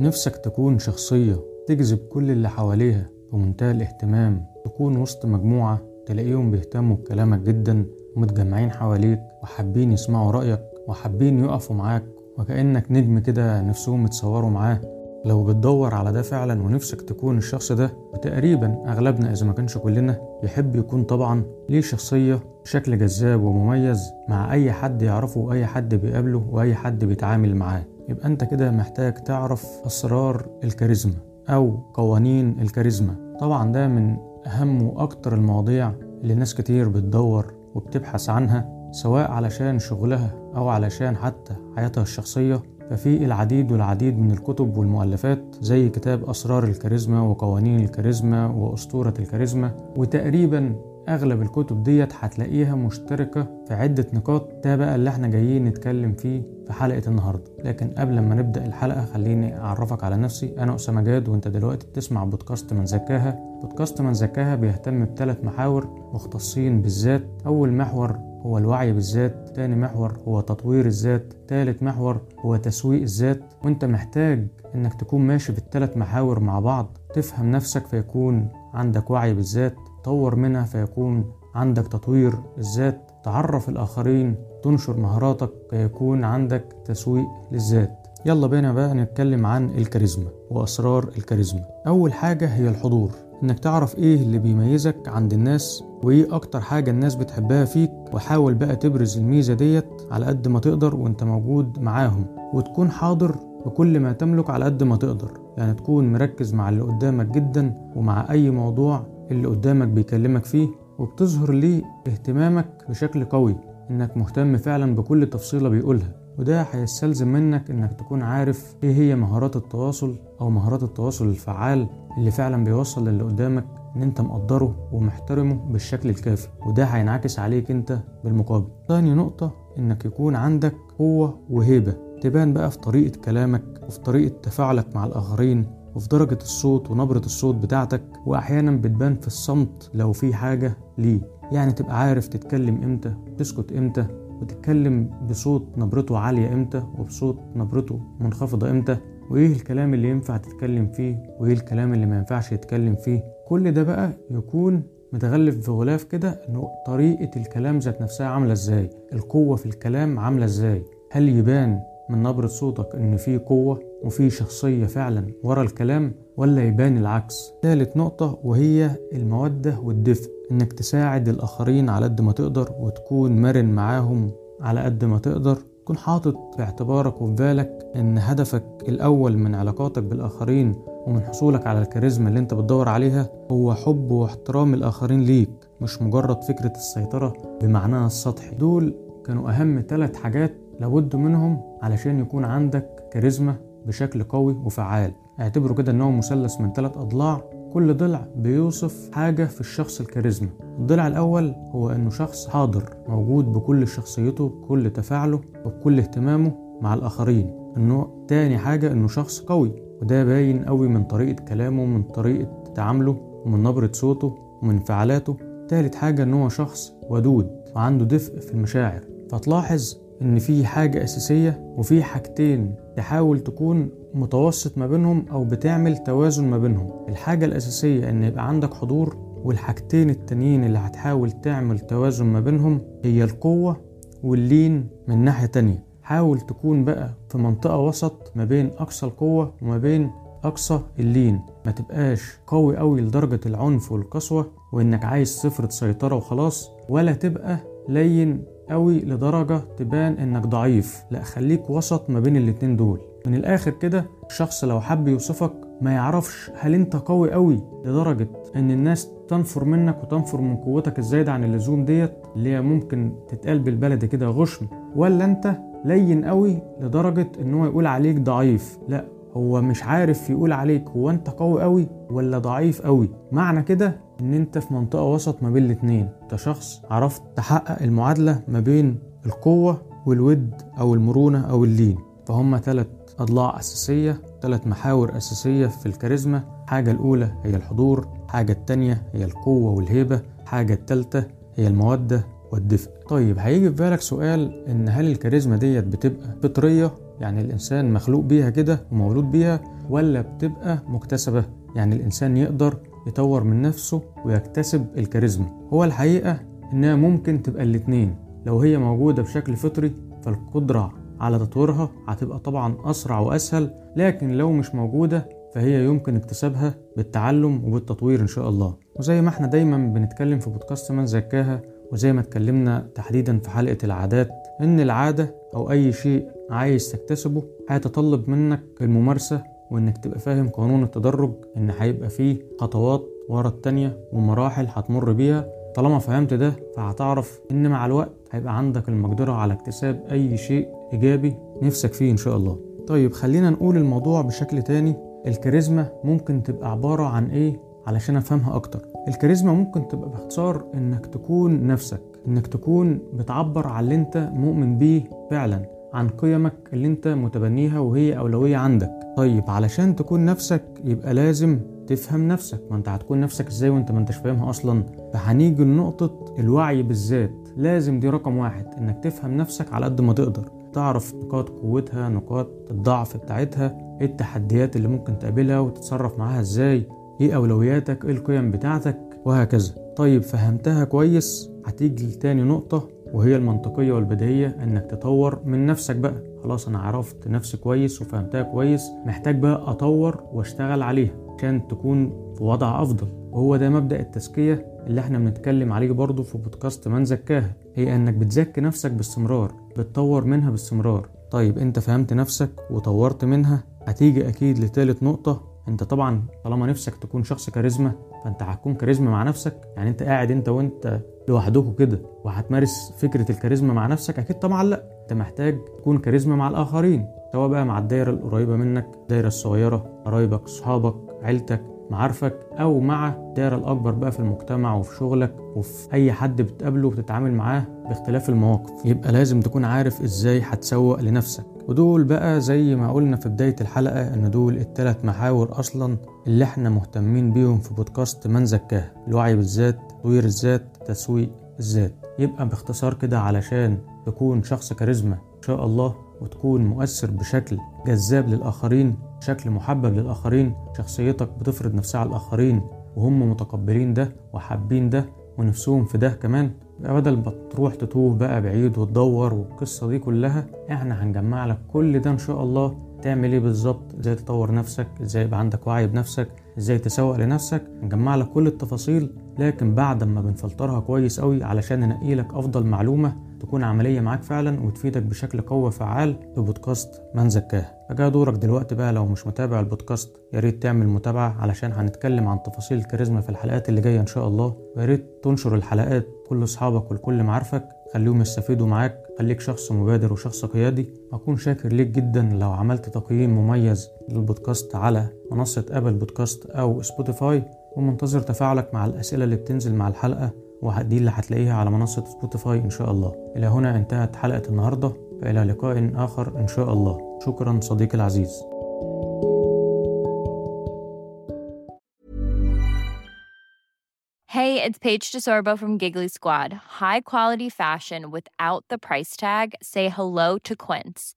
نفسك تكون شخصية تجذب كل اللي حواليها بمنتهى الاهتمام تكون وسط مجموعة تلاقيهم بيهتموا بكلامك جدا ومتجمعين حواليك وحابين يسمعوا رأيك وحابين يقفوا معاك وكأنك نجم كده نفسهم يتصوروا معاه. لو بتدور على ده فعلا ونفسك تكون الشخص ده وتقريبا أغلبنا إذا ما كانش كلنا يحب يكون طبعا ليه شخصية بشكل جذاب ومميز مع أي حد يعرفه وأي حد بيقابله وأي حد بيتعامل معاه. يبقى أنت كده محتاج تعرف أسرار الكاريزما أو قوانين الكاريزما. طبعا ده من أهم وأكتر المواضيع اللي ناس كتير بتدور وبتبحث عنها سواء علشان شغلها أو علشان حتى حياتها الشخصية. ففي العديد والعديد من الكتب والمؤلفات زي كتاب أسرار الكاريزما وقوانين الكاريزما وأسطورة الكاريزما وتقريبا أغلب الكتب ديت هتلاقيها مشتركة في عدة نقاط ده بقى اللي إحنا جايين نتكلم فيه في حلقة النهاردة. لكن قبل ما نبدأ الحلقة خليني أعرفك على نفسي. أنا أسامة جاد وأنت دلوقتي بتسمع بودكاست من زكاها. بودكاست من زكاها بيهتم بثلاث محاور مختصين بالذات. أول محور هو الوعي بالذات تاني محور هو تطوير الذات تالت محور هو تسويق الذات. وأنت محتاج إنك تكون ماشي في الثلاث محاور مع بعض تفهم نفسك فيكون عندك وعي بالذات. طور منها فيكون عندك تطوير الذات تعرف الآخرين تنشر مهاراتك فيكون عندك تسويق للذات. يلا بينا بقى نتكلم عن الكاريزما وأسرار الكاريزما. أول حاجة هي الحضور إنك تعرف إيه اللي بيميزك عند الناس وإيه أكتر حاجة الناس بتحبها فيك وحاول بقى تبرز الميزة ديت على قد ما تقدر وإنت موجود معاهم وتكون حاضر بكل ما تملك على قد ما تقدر. يعني تكون مركز مع اللي قدامك جدا ومع أي موضوع اللي قدامك بيكلمك فيه وبتظهر ليه اهتمامك بشكل قوي إنك مهتم فعلا بكل تفصيلة بيقولها. وده هيستلزم منك إنك تكون عارف إيه هي مهارات التواصل أو مهارات التواصل الفعال اللي فعلا بيوصل للي قدامك إن أنت مقدره ومحترمه بالشكل الكافي. وده هينعكس عليك أنت بالمقابل. تاني نقطة إنك يكون عندك قوة وهيبة. تبان بقى في طريقة كلامك وفي طريقة تفاعلك مع الآخرين وفي درجة الصوت ونبرة الصوت بتاعتك وأحيانا بتبان في الصمت لو في حاجة ليه. يعني تبقى عارف تتكلم إمتى تسكت إمتى وتتكلم بصوت نبرته عالية إمتى وبصوت نبرته منخفضة إمتى. وإيه الكلام اللي ينفع تتكلم فيه وإيه الكلام اللي ما ينفعش يتكلم فيه. كل ده بقى يكون متغلف في غلاف كده إنه طريقة الكلام ذات نفسها عاملة إزاي القوة في الكلام عاملة إزاي. هل يبان؟ من نبرة صوتك إن في قوة وفي شخصية فعلا ورا الكلام ولا يبان العكس. ثالث نقطة وهي المودة والدفء إنك تساعد الآخرين على قد ما تقدر وتكون مرن معاهم على قد ما تقدر. تكون حاطط في اعتبارك وفي بالك إن هدفك الأول من علاقاتك بالآخرين ومن حصولك على الكاريزما اللي أنت بتدور عليها هو حب واحترام الآخرين ليك مش مجرد فكرة السيطرة بمعناها السطحي. دول كانوا أهم ثلاث حاجات لابد منهم علشان يكون عندك كاريزما بشكل قوي وفعال. اعتبره كده إن هو مثلث من ثلاث أضلاع. كل ضلع بيوصف حاجة في الشخص الكاريزما. الضلع الأول هو إنه شخص حاضر موجود بكل شخصيته بكل تفاعله وبكل اهتمامه مع الآخرين. النوع تاني حاجة إنه شخص قوي وده باين قوي من طريقة كلامه من طريقة تعامله ومن نبرة صوته ومن انفعالاته. تالت حاجة إن هو شخص ودود وعنده دفء في المشاعر. فتلاحظ إن في حاجة أساسية وفي حاجتين تحاول تكون متوسط ما بينهم أو بتعمل توازن ما بينهم. الحاجة الأساسية إن يبقى عندك حضور والحاجتين التانيين اللي هتحاول تعمل توازن ما بينهم هي القوة واللين من ناحية تانية. حاول تكون بقى في منطقة وسط ما بين أقصى القوة وما بين أقصى اللين. ما تبقاش قوي قوي لدرجة العنف والقسوة وإنك عايز تفرض سيطرة وخلاص ولا تبقى لين قوي لدرجة تبان إنك ضعيف. لا خليك وسط ما بين الاتنين دول. من الآخر كده الشخص لو حب يوصفك ما يعرفش هل أنت قوي قوي لدرجة إن الناس تنفر منك وتنفر من قوتك الزايدة عن اللزوم ديت اللي هي ممكن تتقال بالبلدي كده غشم ولا أنت لين قوي لدرجة إن هو يقول عليك ضعيف؟ لا هو مش عارف يقول عليك هو انت قوي قوي ولا ضعيف قوي. معنى كده إن أنت في منطقة وسط ما بين الاتنين. أنت شخص عرفت تحقق المعادلة ما بين القوة والود أو المرونة أو اللين. فهم ثلاث أضلاع أساسية ثلاث محاور أساسية في الكاريزما. حاجة الأولى هي الحضور حاجة التانية هي القوة والهيبة حاجة التالتة هي المودة والدفء. طيب هيجي في بالك سؤال إن هل الكاريزما ديت بتبقى فطرية يعني الإنسان مخلوق بيها كده ومولود بيها ولا بتبقى مكتسبة؟ يعني الإنسان يقدر يطور من نفسه ويكتسب الكاريزما. هو الحقيقة إنها ممكن تبقى الاتنين. لو هي موجودة بشكل فطري فالقدرة على تطويرها هتبقى طبعا أسرع وأسهل لكن لو مش موجودة فهي يمكن اكتسابها بالتعلم وبالتطوير إن شاء الله. وزي ما إحنا دايما بنتكلم في بودكاست من زكاها وزي ما اتكلمنا تحديدا في حلقة العادات إن العادة أو أي شيء عايز تكتسبه هيتطلب منك الممارسة وإنك تبقى فاهم قانون التدرج إن هيبقى فيه خطوات ورا التانية ومراحل هتمر بيها. طالما فهمت ده فهتعرف إن مع الوقت هيبقى عندك المقدرة على اكتساب أي شيء إيجابي نفسك فيه إن شاء الله. طيب خلينا نقول الموضوع بشكل تاني. الكاريزما ممكن تبقى عبارة عن إيه؟ علشان أفهمها أكتر. الكاريزما ممكن تبقى باختصار إنك تكون نفسك إنك تكون بتعبر عن اللي أنت مؤمن بيه فعلا عن قيمك اللي أنت متبنيها وهي أولوية عندك. طيب علشان تكون نفسك يبقى لازم تفهم نفسك. ما أنت هتكون نفسك إزاي وأنت ما أنتش فاهمها أصلا؟ فهنيجي لنقطة الوعي بالذات. لازم دي رقم واحد إنك تفهم نفسك على قد ما تقدر. تعرف نقاط قوتها نقاط الضعف بتاعتها إيه التحديات اللي ممكن تقابلها وتتصرف معاها إزاي. إيه أولوياتك؟ إيه القيم بتاعتك؟ وهكذا. طيب فهمتها كويس. هتيجي لتاني نقطة وهي المنطقية والبديهية إنك تطور من نفسك بقى. خلاص أنا عرفت نفسي كويس وفهمتها كويس. محتاج بقى أطور وأشتغل عليها عشان تكون في وضع أفضل. وهو ده مبدأ التزكية اللي إحنا بنتكلم عليه برضه في بودكاست من زكاها. هي إنك بتزكي نفسك باستمرار بتطور منها باستمرار. طيب أنت فهمت نفسك وطورت منها. هتيجي أكيد لتالت نقطة. انت طبعا طالما نفسك تكون شخص كاريزما فانت هتكون كاريزما مع نفسك. يعني انت قاعد انت وانت لوحدكوا كده وهتمارس فكرة الكاريزما مع نفسك أكيد طبعا لأ. انت محتاج تكون كاريزما مع الآخرين سواء بقى مع الدايرة القريبة منك الدايرة الصغيرة قرايبك صحابك عيلتك. معارفك أو مع الدايره الأكبر بقى في المجتمع وفي شغلك وفي أي حد بتقابله وبتتعامل معاه باختلاف المواقف. يبقى لازم تكون عارف إزاي هتسوق لنفسك. ودول بقى زي ما قلنا في بداية الحلقة إن دول الثلاث محاور أصلا اللي إحنا مهتمين بيهم في بودكاست من زكاها. الوعي بالذات تطوير الذات تسويق الذات. يبقى باختصار كده علشان تكون شخص كاريزما إن شاء الله وتكون مؤثر بشكل جذاب للآخرين بشكل محبب للآخرين شخصيتك بتفرض نفسها على الآخرين وهم متقبلين ده وحابين ده ونفسهم في ده كمان. يبقى بدل ما تروح تتوه بقى بعيد وتدور والقصة دي كلها إحنا هنجمع لك كل ده إن شاء الله. تعمل إيه بالظبط؟ إزاي تطور نفسك؟ إزاي يبقى عندك وعي بنفسك؟ إزاي تسوق لنفسك؟ نجمع لك كل التفاصيل لكن بعد ما بنفلترها كويس قوي علشان ننقي لك أفضل معلومة تكون عملية معاك فعلا وتفيدك بشكل قوي وفعال في بودكاست من زكاها فجاء دورك دلوقتي بقى لو مش متابع البودكاست يا ريت تعمل متابعة علشان هنتكلم عن تفاصيل الكاريزما في الحلقات اللي جاية إن شاء الله. ويا ريت تنشر الحلقات كل أصحابك ولكل معارفك خليهم يستفيدوا معاك خليك شخص مبادر وشخص قيادي. أكون شاكر ليك جدا لو عملت تقييم مميز للبودكاست على منصة أبل بودكاست أو سبوتيفاي ومنتظر تفاعلك مع الأسئلة اللي بتنزل مع الحلقة. ودي اللي هتلاقيها على منصة سبوتيفاي إن شاء الله إلى هنا انتهت حلقة النهاردة فإلى لقاء آخر إن شاء الله شكرا صديقي العزيز Hey, it's Paige DeSorbo from Giggly Squad. High quality fashion without the price tag. Say hello to Quince.